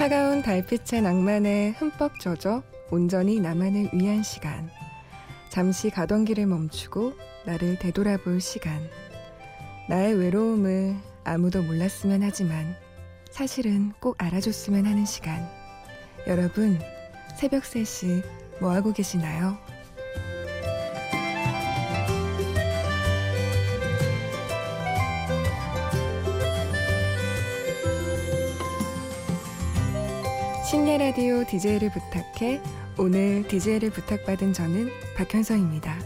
차가운 달빛의 낭만에 흠뻑 젖어 온전히 나만을 위한 시간. 잠시 가던 길을 멈추고 나를 되돌아볼 시간. 나의 외로움을 아무도 몰랐으면 하지만 사실은 꼭 알아줬으면 하는 시간. 여러분, 새벽 3시 뭐하고 계시나요? 심야 라디오 DJ를 부탁해 오늘 DJ를 부탁받은 저는 박현서입니다.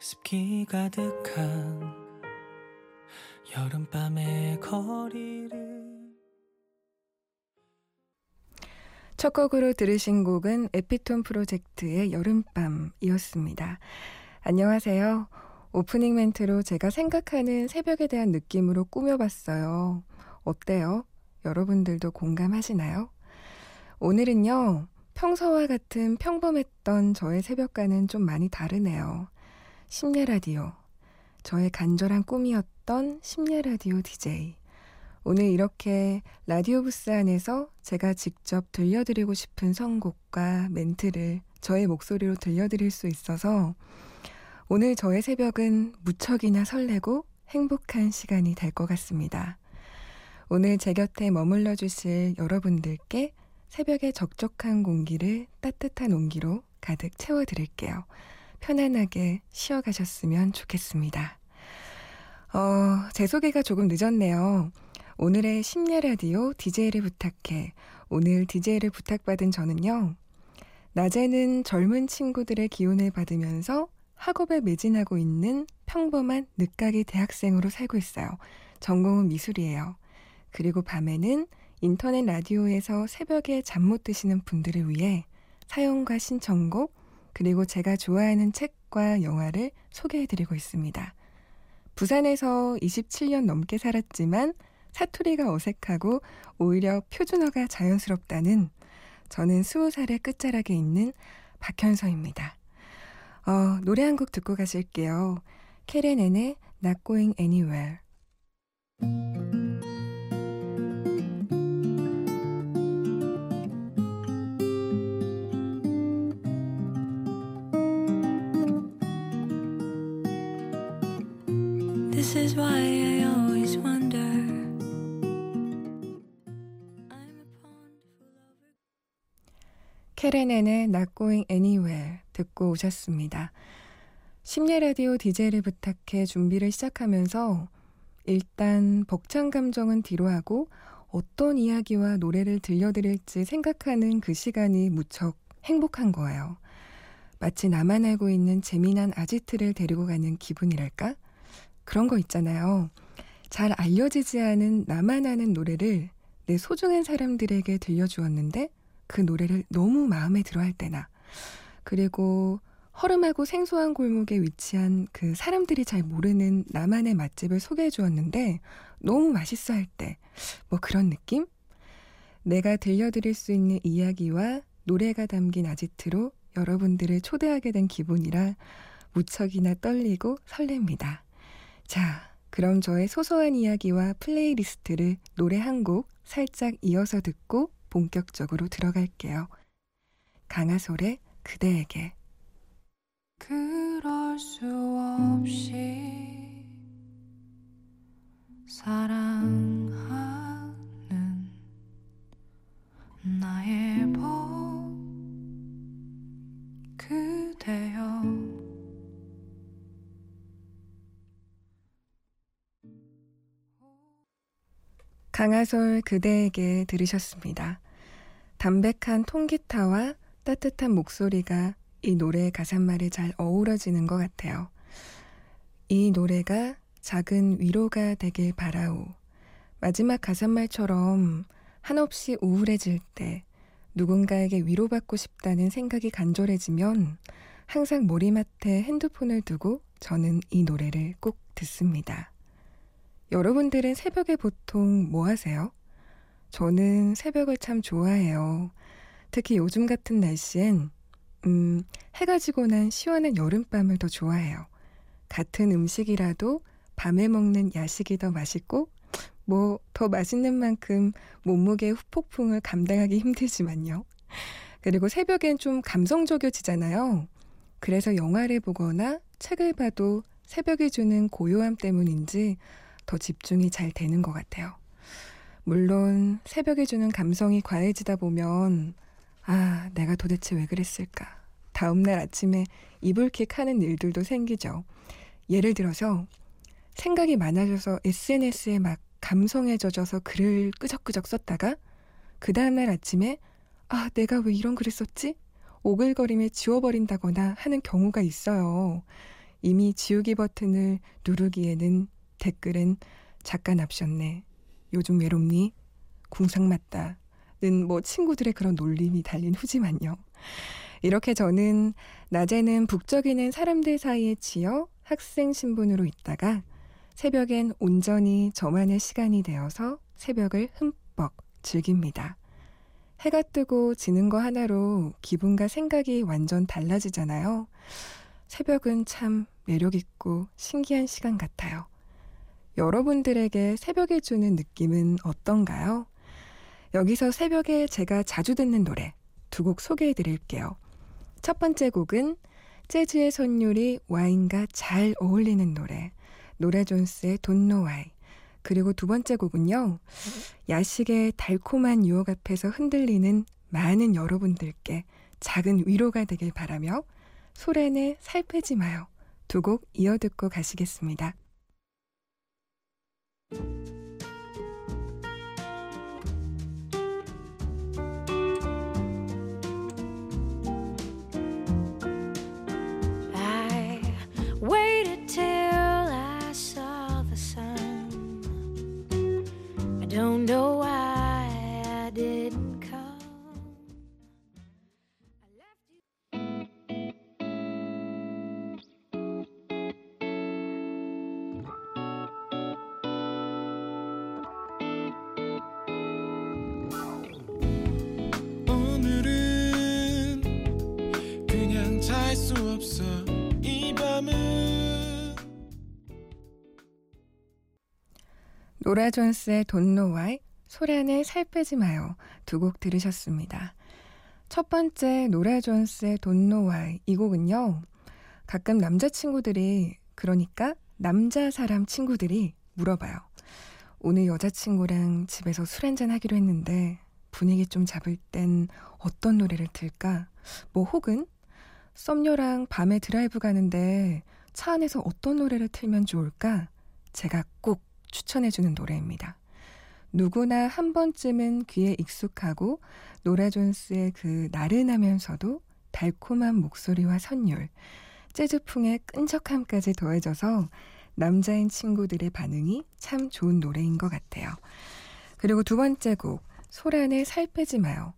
습기 가득한 여름밤의 거리를 첫 곡으로 들으신 곡은 에피톤 프로젝트의 여름밤이었습니다. 안녕하세요. 오프닝 멘트로 제가 생각하는 새벽에 대한 느낌으로 꾸며봤어요. 어때요? 여러분들도 공감하시나요? 오늘은요, 평소와 같은 평범했던 저의 새벽과는 좀 많이 다르네요. 심야 라디오. 저의 간절한 꿈이었던 심야 라디오 DJ. 오늘 이렇게 라디오 부스 안에서 제가 직접 들려드리고 싶은 선곡과 멘트를 저의 목소리로 들려드릴 수 있어서 오늘 저의 새벽은 무척이나 설레고 행복한 시간이 될 것 같습니다. 오늘 제 곁에 머물러 주실 여러분들께 새벽의 적적한 공기를 따뜻한 온기로 가득 채워 드릴게요. 편안하게 쉬어 가셨으면 좋겠습니다. 어, 제 소개가 조금 늦었네요. 오늘의 심야 라디오 DJ를 부탁해. 오늘 DJ를 부탁받은 저는요. 낮에는 젊은 친구들의 기운을 받으면서 학업에 매진하고 있는 평범한 늦가기 대학생으로 살고 있어요. 전공은 미술이에요. 그리고 밤에는 인터넷 라디오에서 새벽에 잠 못 드시는 분들을 위해 사연과 신청곡, 그리고 제가 좋아하는 책과 영화를 소개해드리고 있습니다. 부산에서 27년 넘게 살았지만 사투리가 어색하고 오히려 표준어가 자연스럽다는 저는 20살의 끝자락에 있는 박현서입니다. 어, 노래 한 곡 듣고 가실게요. 캐렌앤의 Not Going Anywhere. 캐렌앤의 Not Going Anywhere 듣고 오셨습니다. 심야 라디오 DJ를 부탁해 준비를 시작하면서 일단 벅찬 감정은 뒤로 하고 어떤 이야기와 노래를 들려드릴지 생각하는 그 시간이 무척 행복한 거예요. 마치 나만 알고 있는 재미난 아지트를 데리고 가는 기분이랄까? 그런 거 있잖아요. 잘 알려지지 않은 나만 아는 노래를 내 소중한 사람들에게 들려주었는데 그 노래를 너무 마음에 들어 할 때나 그리고 허름하고 생소한 골목에 위치한 그 사람들이 잘 모르는 나만의 맛집을 소개해 주었는데 너무 맛있어 할 때 뭐 그런 느낌? 내가 들려드릴 수 있는 이야기와 노래가 담긴 아지트로 여러분들을 초대하게 된 기분이라 무척이나 떨리고 설렙니다. 자, 그럼 저의 소소한 이야기와 플레이리스트를 노래 한 곡 살짝 이어서 듣고 본격적으로 들어갈게요. 강하솔의 그대에게 그럴 수 없이 사랑하는 나의 법 그대여 강하솔 그대에게 들으셨습니다. 담백한 통기타와 따뜻한 목소리가 이 노래의 가사말에 잘 어우러지는 것 같아요. 이 노래가 작은 위로가 되길 바라오. 마지막 가사말처럼 한없이 우울해질 때 누군가에게 위로받고 싶다는 생각이 간절해지면 항상 머리맡에 핸드폰을 두고 저는 이 노래를 꼭 듣습니다. 여러분들은 새벽에 보통 뭐 하세요? 저는 새벽을 참 좋아해요. 특히 요즘 같은 날씨엔, 음, 해가 지고 난 시원한 여름밤을 더 좋아해요. 같은 음식이라도 밤에 먹는 야식이 더 맛있고, 뭐, 더 맛있는 만큼 몸무게의 후폭풍을 감당하기 힘들지만요. 그리고 새벽엔 좀 감성적이어지잖아요. 그래서 영화를 보거나 책을 봐도 새벽이 주는 고요함 때문인지 더 집중이 잘 되는 것 같아요. 물론 새벽에 주는 감성이 과해지다 보면 아, 내가 도대체 왜 그랬을까? 다음날 아침에 이불킥 하는 일들도 생기죠. 예를 들어서 생각이 많아져서 SNS에 막 감성에 젖어서 글을 끄적끄적 썼다가 그 다음날 아침에 아, 내가 왜 이런 글을 썼지? 오글거림에 지워버린다거나 하는 경우가 있어요. 이미 지우기 버튼을 누르기에는 댓글은 작가 납셨네. 요즘 외롭니? 궁상 맞다. 는뭐 친구들의 그런 놀림이 달린 후지만요. 이렇게 저는 낮에는 북적이는 사람들 사이에 치여 학생 신분으로 있다가 새벽엔 온전히 저만의 시간이 되어서 새벽을 흠뻑 즐깁니다. 해가 뜨고 지는 거 하나로 기분과 생각이 완전 달라지잖아요. 새벽은 참 매력있고 신기한 시간 같아요. 여러분들에게 새벽에 주는 느낌은 어떤가요? 여기서 새벽에 제가 자주 듣는 노래 두 곡 소개해 드릴게요. 첫 번째 곡은 재즈의 선율이 와인과 잘 어울리는 노래 노라 존스의 Why 그리고 두 번째 곡은요 야식의 달콤한 유혹 앞에서 흔들리는 많은 여러분들께 작은 위로가 되길 바라며 소렌의 살 빼지 마요 두 곡 이어 듣고 가시겠습니다. Música 잘수 없어 이 밤은 노라 존스의 Why, 소란의 살 빼지 마요 두 곡 들으셨습니다. 첫 번째 노라 존스의 Why 이 곡은요. 가끔 남자친구들이 그러니까 남자 사람 친구들이 물어봐요. 오늘 여자친구랑 집에서 술 한잔 하기로 했는데 분위기 좀 잡을 땐 어떤 노래를 틀까? 뭐 혹은 썸녀랑 밤에 드라이브 가는데 차 안에서 어떤 노래를 틀면 좋을까? 제가 꼭 추천해주는 노래입니다. 누구나 한 번쯤은 귀에 익숙하고 노라 존스의 그 나른하면서도 달콤한 목소리와 선율, 재즈풍의 끈적함까지 더해져서 남자인 친구들의 반응이 참 좋은 노래인 것 같아요. 그리고 두 번째 곡, 소란의 살 빼지 마요.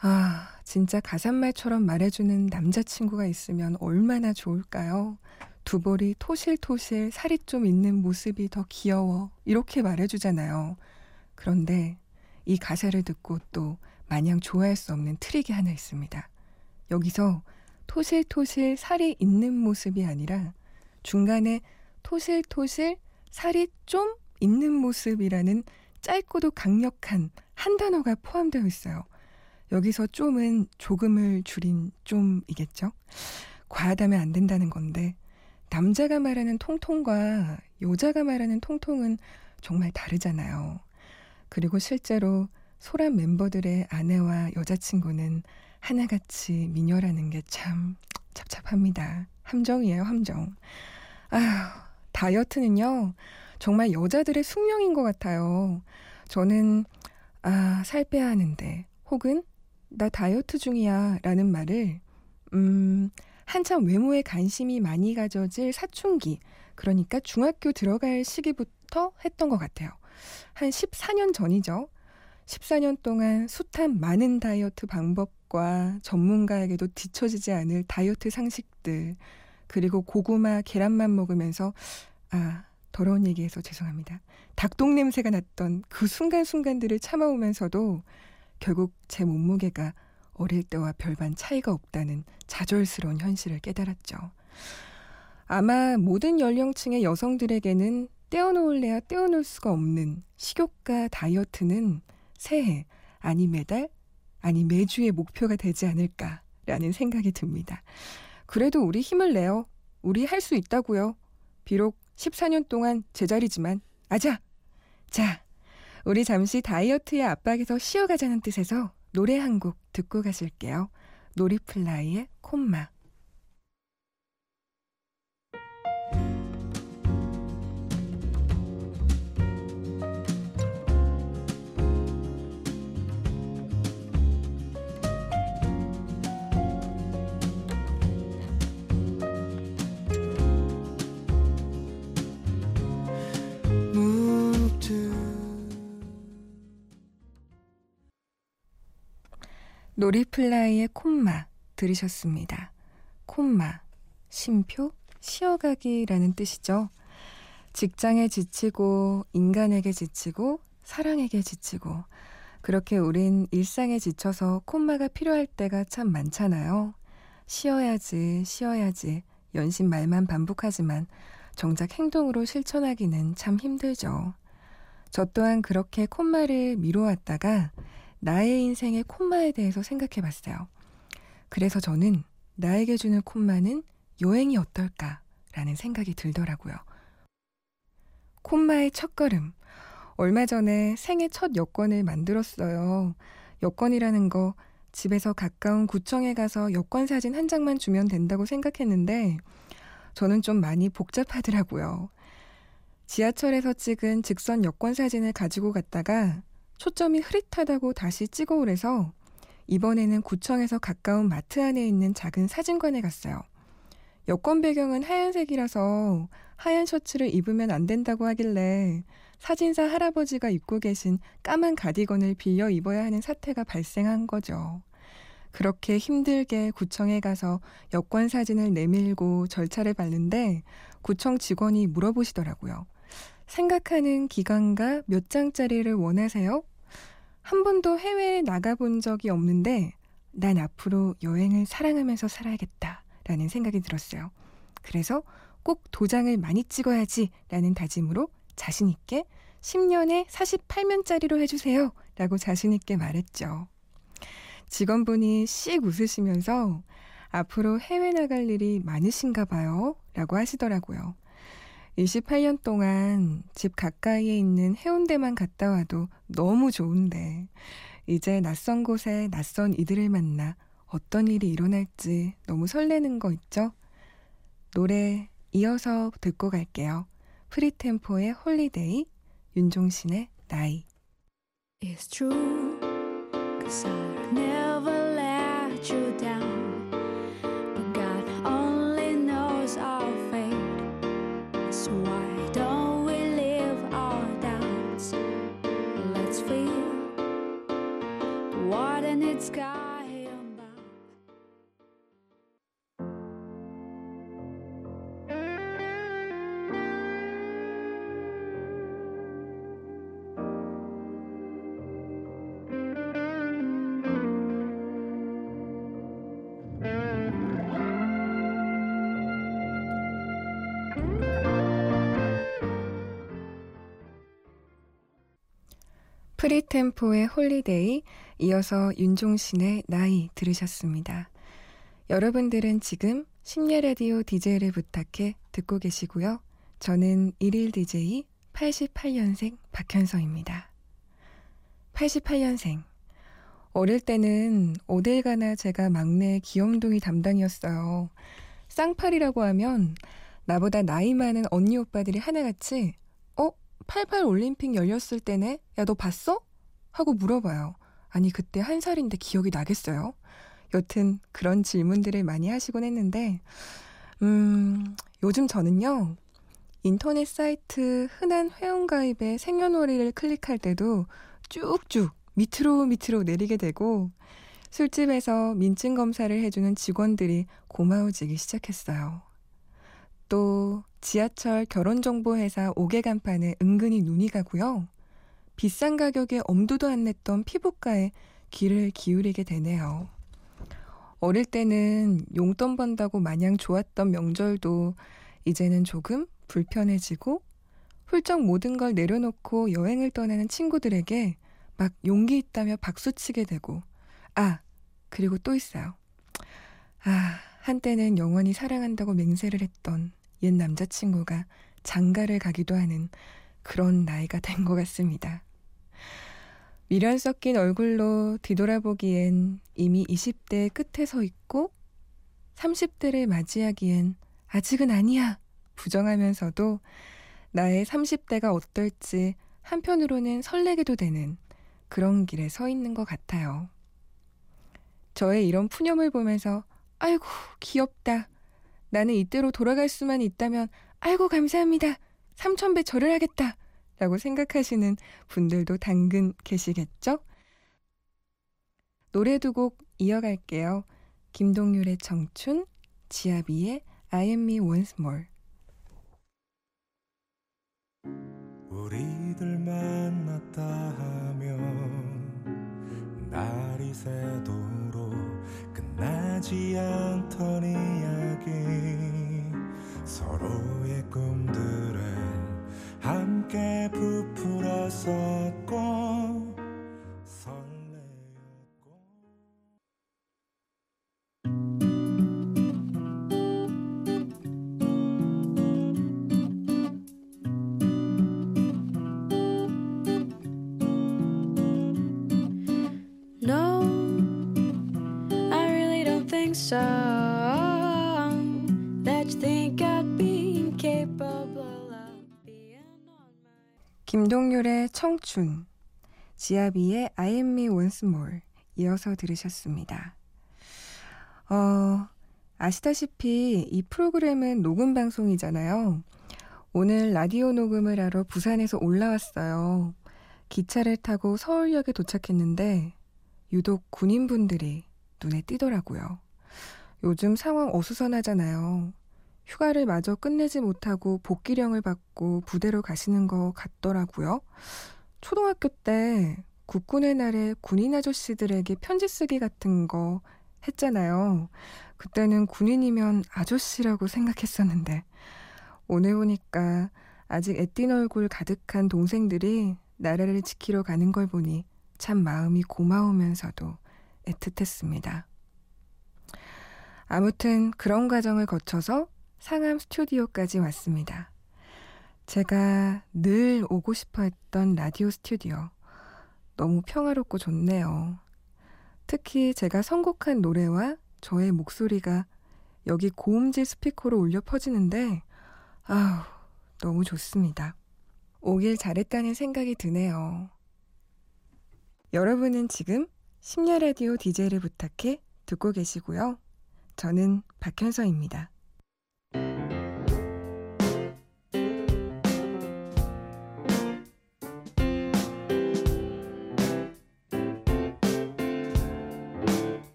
아, 진짜 가사말처럼 말해주는 남자친구가 있으면 얼마나 좋을까요? 두 볼이 토실토실 살이 좀 있는 모습이 더 귀여워. 이렇게 말해주잖아요. 그런데 이 가사를 듣고 또 마냥 좋아할 수 없는 트릭이 하나 있습니다. 여기서 토실토실 살이 있는 모습이 아니라 중간에 토실토실 살이 좀 있는 모습이라는 짧고도 강력한 한 단어가 포함되어 있어요. 여기서 좀은 조금을 줄인 좀이겠죠? 과하다면 안 된다는 건데, 남자가 말하는 통통과 여자가 말하는 통통은 정말 다르잖아요. 그리고 실제로 소란 멤버들의 아내와 여자친구는 하나같이 미녀라는 게 참 찹찹합니다. 함정이에요, 함정. 아휴, 다이어트는요, 정말 여자들의 숙명인 것 같아요. 저는, 아, 살 빼야 하는데, 혹은, 나 다이어트 중이야, 라는 말을, 음, 한참 외모에 관심이 많이 가져질 사춘기, 그러니까 중학교 들어갈 시기부터 했던 것 같아요. 한 14년 전이죠. 14년 동안 숱한 많은 다이어트 방법과 전문가에게도 뒤처지지 않을 다이어트 상식들, 그리고 고구마, 계란만 먹으면서, 아, 더러운 얘기해서 죄송합니다. 닭똥 냄새가 났던 그 순간순간들을 참아오면서도 결국 제 몸무게가 어릴 때와 별반 차이가 없다는 좌절스러운 현실을 깨달았죠. 아마 모든 연령층의 여성들에게는 떼어놓을래야 떼어놓을 수가 없는 식욕과 다이어트는 새해, 아니 매달, 아니 매주의 목표가 되지 않을까라는 생각이 듭니다. 그래도 우리 힘을 내요. 우리 할 수 있다고요. 비록 14년 동안 제자리지만 아자. 자, 우리 잠시 다이어트의 압박에서 쉬어가자는 뜻에서 노래 한 곡 듣고 가실게요. 놀이플라이의 콤마. 놀이플라이의 콤마 들으셨습니다. 콤마, 쉼표, 쉬어가기라는 뜻이죠. 직장에 지치고, 인간에게 지치고, 사랑에게 지치고, 그렇게 우린 일상에 지쳐서 콤마가 필요할 때가 참 많잖아요. 쉬어야지, 쉬어야지, 연신 말만 반복하지만 정작 행동으로 실천하기는 참 힘들죠. 저 또한 그렇게 콤마를 미뤄왔다가 나의 인생의 콤마에 대해서 생각해 봤어요. 그래서 저는 나에게 주는 콤마는 여행이 어떨까라는 생각이 들더라고요. 콤마의 첫걸음. 얼마 전에 생애 첫 여권을 만들었어요. 여권이라는 거 집에서 가까운 구청에 가서 여권 사진 한 장만 주면 된다고 생각했는데 저는 좀 많이 복잡하더라고요. 지하철에서 찍은 직선 여권 사진을 가지고 갔다가 초점이 흐릿하다고 다시 찍어오래서 이번에는 구청에서 가까운 마트 안에 있는 작은 사진관에 갔어요. 여권 배경은 하얀색이라서 하얀 셔츠를 입으면 안 된다고 하길래 사진사 할아버지가 입고 계신 까만 가디건을 빌려 입어야 하는 사태가 발생한 거죠. 그렇게 힘들게 구청에 가서 여권 사진을 내밀고 절차를 밟는데 구청 직원이 물어보시더라고요. 생각하는 기간과 몇 장짜리를 원하세요? 한 번도 해외에 나가본 적이 없는데 난 앞으로 여행을 사랑하면서 살아야겠다 라는 생각이 들었어요. 그래서 꼭 도장을 많이 찍어야지 라는 다짐으로 자신있게 10년에 48면짜리로 해주세요 라고 자신있게 말했죠. 직원분이 씩 웃으시면서 앞으로 해외 나갈 일이 많으신가 봐요 라고 하시더라고요. 28년 동안 집 가까이에 있는 해운대만 갔다 와도 너무 좋은데, 이제 낯선 곳에 낯선 이들을 만나 어떤 일이 일어날지 너무 설레는 거 있죠? 노래 이어서 듣고 갈게요. 프리템포의 Holiday, 윤종신의 나이. It's true, cause I never let you down. 프리템포의 Holiday, 이어서 윤종신의 나이 들으셨습니다. 여러분들은 지금 심야 라디오 DJ를 부탁해 듣고 계시고요. 저는 1일 DJ 88년생 박현서입니다. 88년생. 어릴 때는 어딜 가나 제가 막내 귀염둥이 담당이었어요. 쌍팔이라고 하면 나보다 나이 많은 언니 오빠들이 하나같이 88 올림픽 열렸을 때네? 야, 너 봤어? 하고 물어봐요. 아니, 그때 한 살인데 기억이 나겠어요? 여튼 그런 질문들을 많이 하시곤 했는데, 음, 요즘 저는요, 인터넷 사이트 흔한 회원가입의 생년월일을 클릭할 때도 쭉쭉 밑으로 밑으로 내리게 되고, 술집에서 민증 검사를 해주는 직원들이 고마워지기 시작했어요. 또 지하철 결혼정보회사 오개 간판에 은근히 눈이 가고요. 비싼 가격에 엄두도 안 냈던 피부과에 귀를 기울이게 되네요. 어릴 때는 용돈 번다고 마냥 좋았던 명절도 이제는 조금 불편해지고 훌쩍 모든 걸 내려놓고 여행을 떠나는 친구들에게 막 용기 있다며 박수치게 되고 아 그리고 또 있어요. 아 한때는 영원히 사랑한다고 맹세를 했던 옛 남자친구가 장가를 가기도 하는 그런 나이가 된 것 같습니다. 미련 섞인 얼굴로 뒤돌아보기엔 이미 20대 끝에 서 있고 30대를 맞이하기엔 아직은 아니야 부정하면서도 나의 30대가 어떨지 한편으로는 설레게도 되는 그런 길에 서 있는 것 같아요. 저의 이런 푸념을 보면서 아이고 귀엽다. 나는 이때로 돌아갈 수만 있다면 아이고 감사합니다. 삼천배 절을 하겠다. 라고 생각하시는 분들도 당근 계시겠죠? 노래 두 곡 이어갈게요. 김동률의 청춘, 지아비의 I am me once more. 우리들 만났다 하면 날이 새도록 끝나지 않던 이야기. 서로의 꿈들을 함께 부풀었었고 don't think so. That you think I'd be incapable of being on my. 김동률의 청춘, 지아비의 I am me once more 이어서 들으셨습니다. 어, 아시다시피 이 프로그램은 녹음 방송이잖아요. 오늘 라디오 녹음을 하러 부산에서 올라왔어요. 기차를 타고 서울역에 도착했는데 유독 군인분들이 눈에 띄더라고요. 요즘 상황 어수선하잖아요. 휴가를 마저 끝내지 못하고 복귀령을 받고 부대로 가시는 것 같더라고요. 초등학교 때 국군의 날에 군인 아저씨들에게 편지 쓰기 같은 거 했잖아요. 그때는 군인이면 아저씨라고 생각했었는데 오늘 보니까 아직 애띤 얼굴 가득한 동생들이 나라를 지키러 가는 걸 보니 참 마음이 고마우면서도 애틋했습니다. 아무튼 그런 과정을 거쳐서 상암 스튜디오까지 왔습니다. 제가 늘 오고 싶어 했던 라디오 스튜디오. 너무 평화롭고 좋네요. 특히 제가 선곡한 노래와 저의 목소리가 여기 고음질 스피커로 울려 퍼지는데, 아우, 너무 좋습니다. 오길 잘했다는 생각이 드네요. 여러분은 지금 심야 라디오 DJ를 부탁해 듣고 계시고요. 저는 박현서입니다.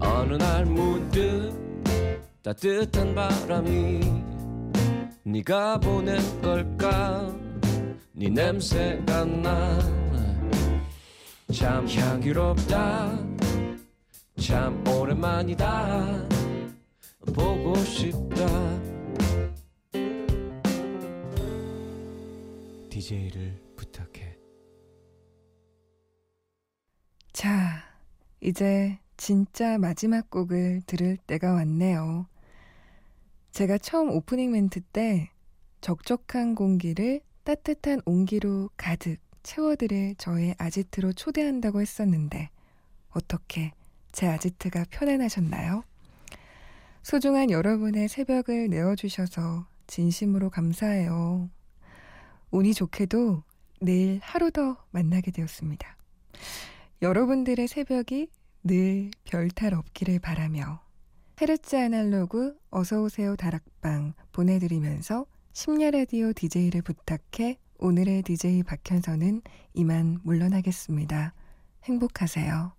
어느 날 문득 따뜻한 바람이 네가 보낸 걸까? 네 냄새가 나참 향기롭다. 참 오랜만이다. 보고 싶다. DJ를 부탁해. 자, 이제 진짜 마지막 곡을 들을 때가 왔네요. 제가 처음 오프닝 멘트 때 적적한 공기를 따뜻한 온기로 가득 채워드릴 저의 아지트로 초대한다고 했었는데 어떻게 제 아지트가 편안하셨나요? 소중한 여러분의 새벽을 내어주셔서 진심으로 감사해요. 운이 좋게도 내일 하루 더 만나게 되었습니다. 여러분들의 새벽이 늘 별탈 없기를 바라며 헤르츠 아날로그 어서오세요 다락방 보내드리면서 심야 라디오 DJ를 부탁해 오늘의 DJ 박현선은 이만 물러나겠습니다. 행복하세요.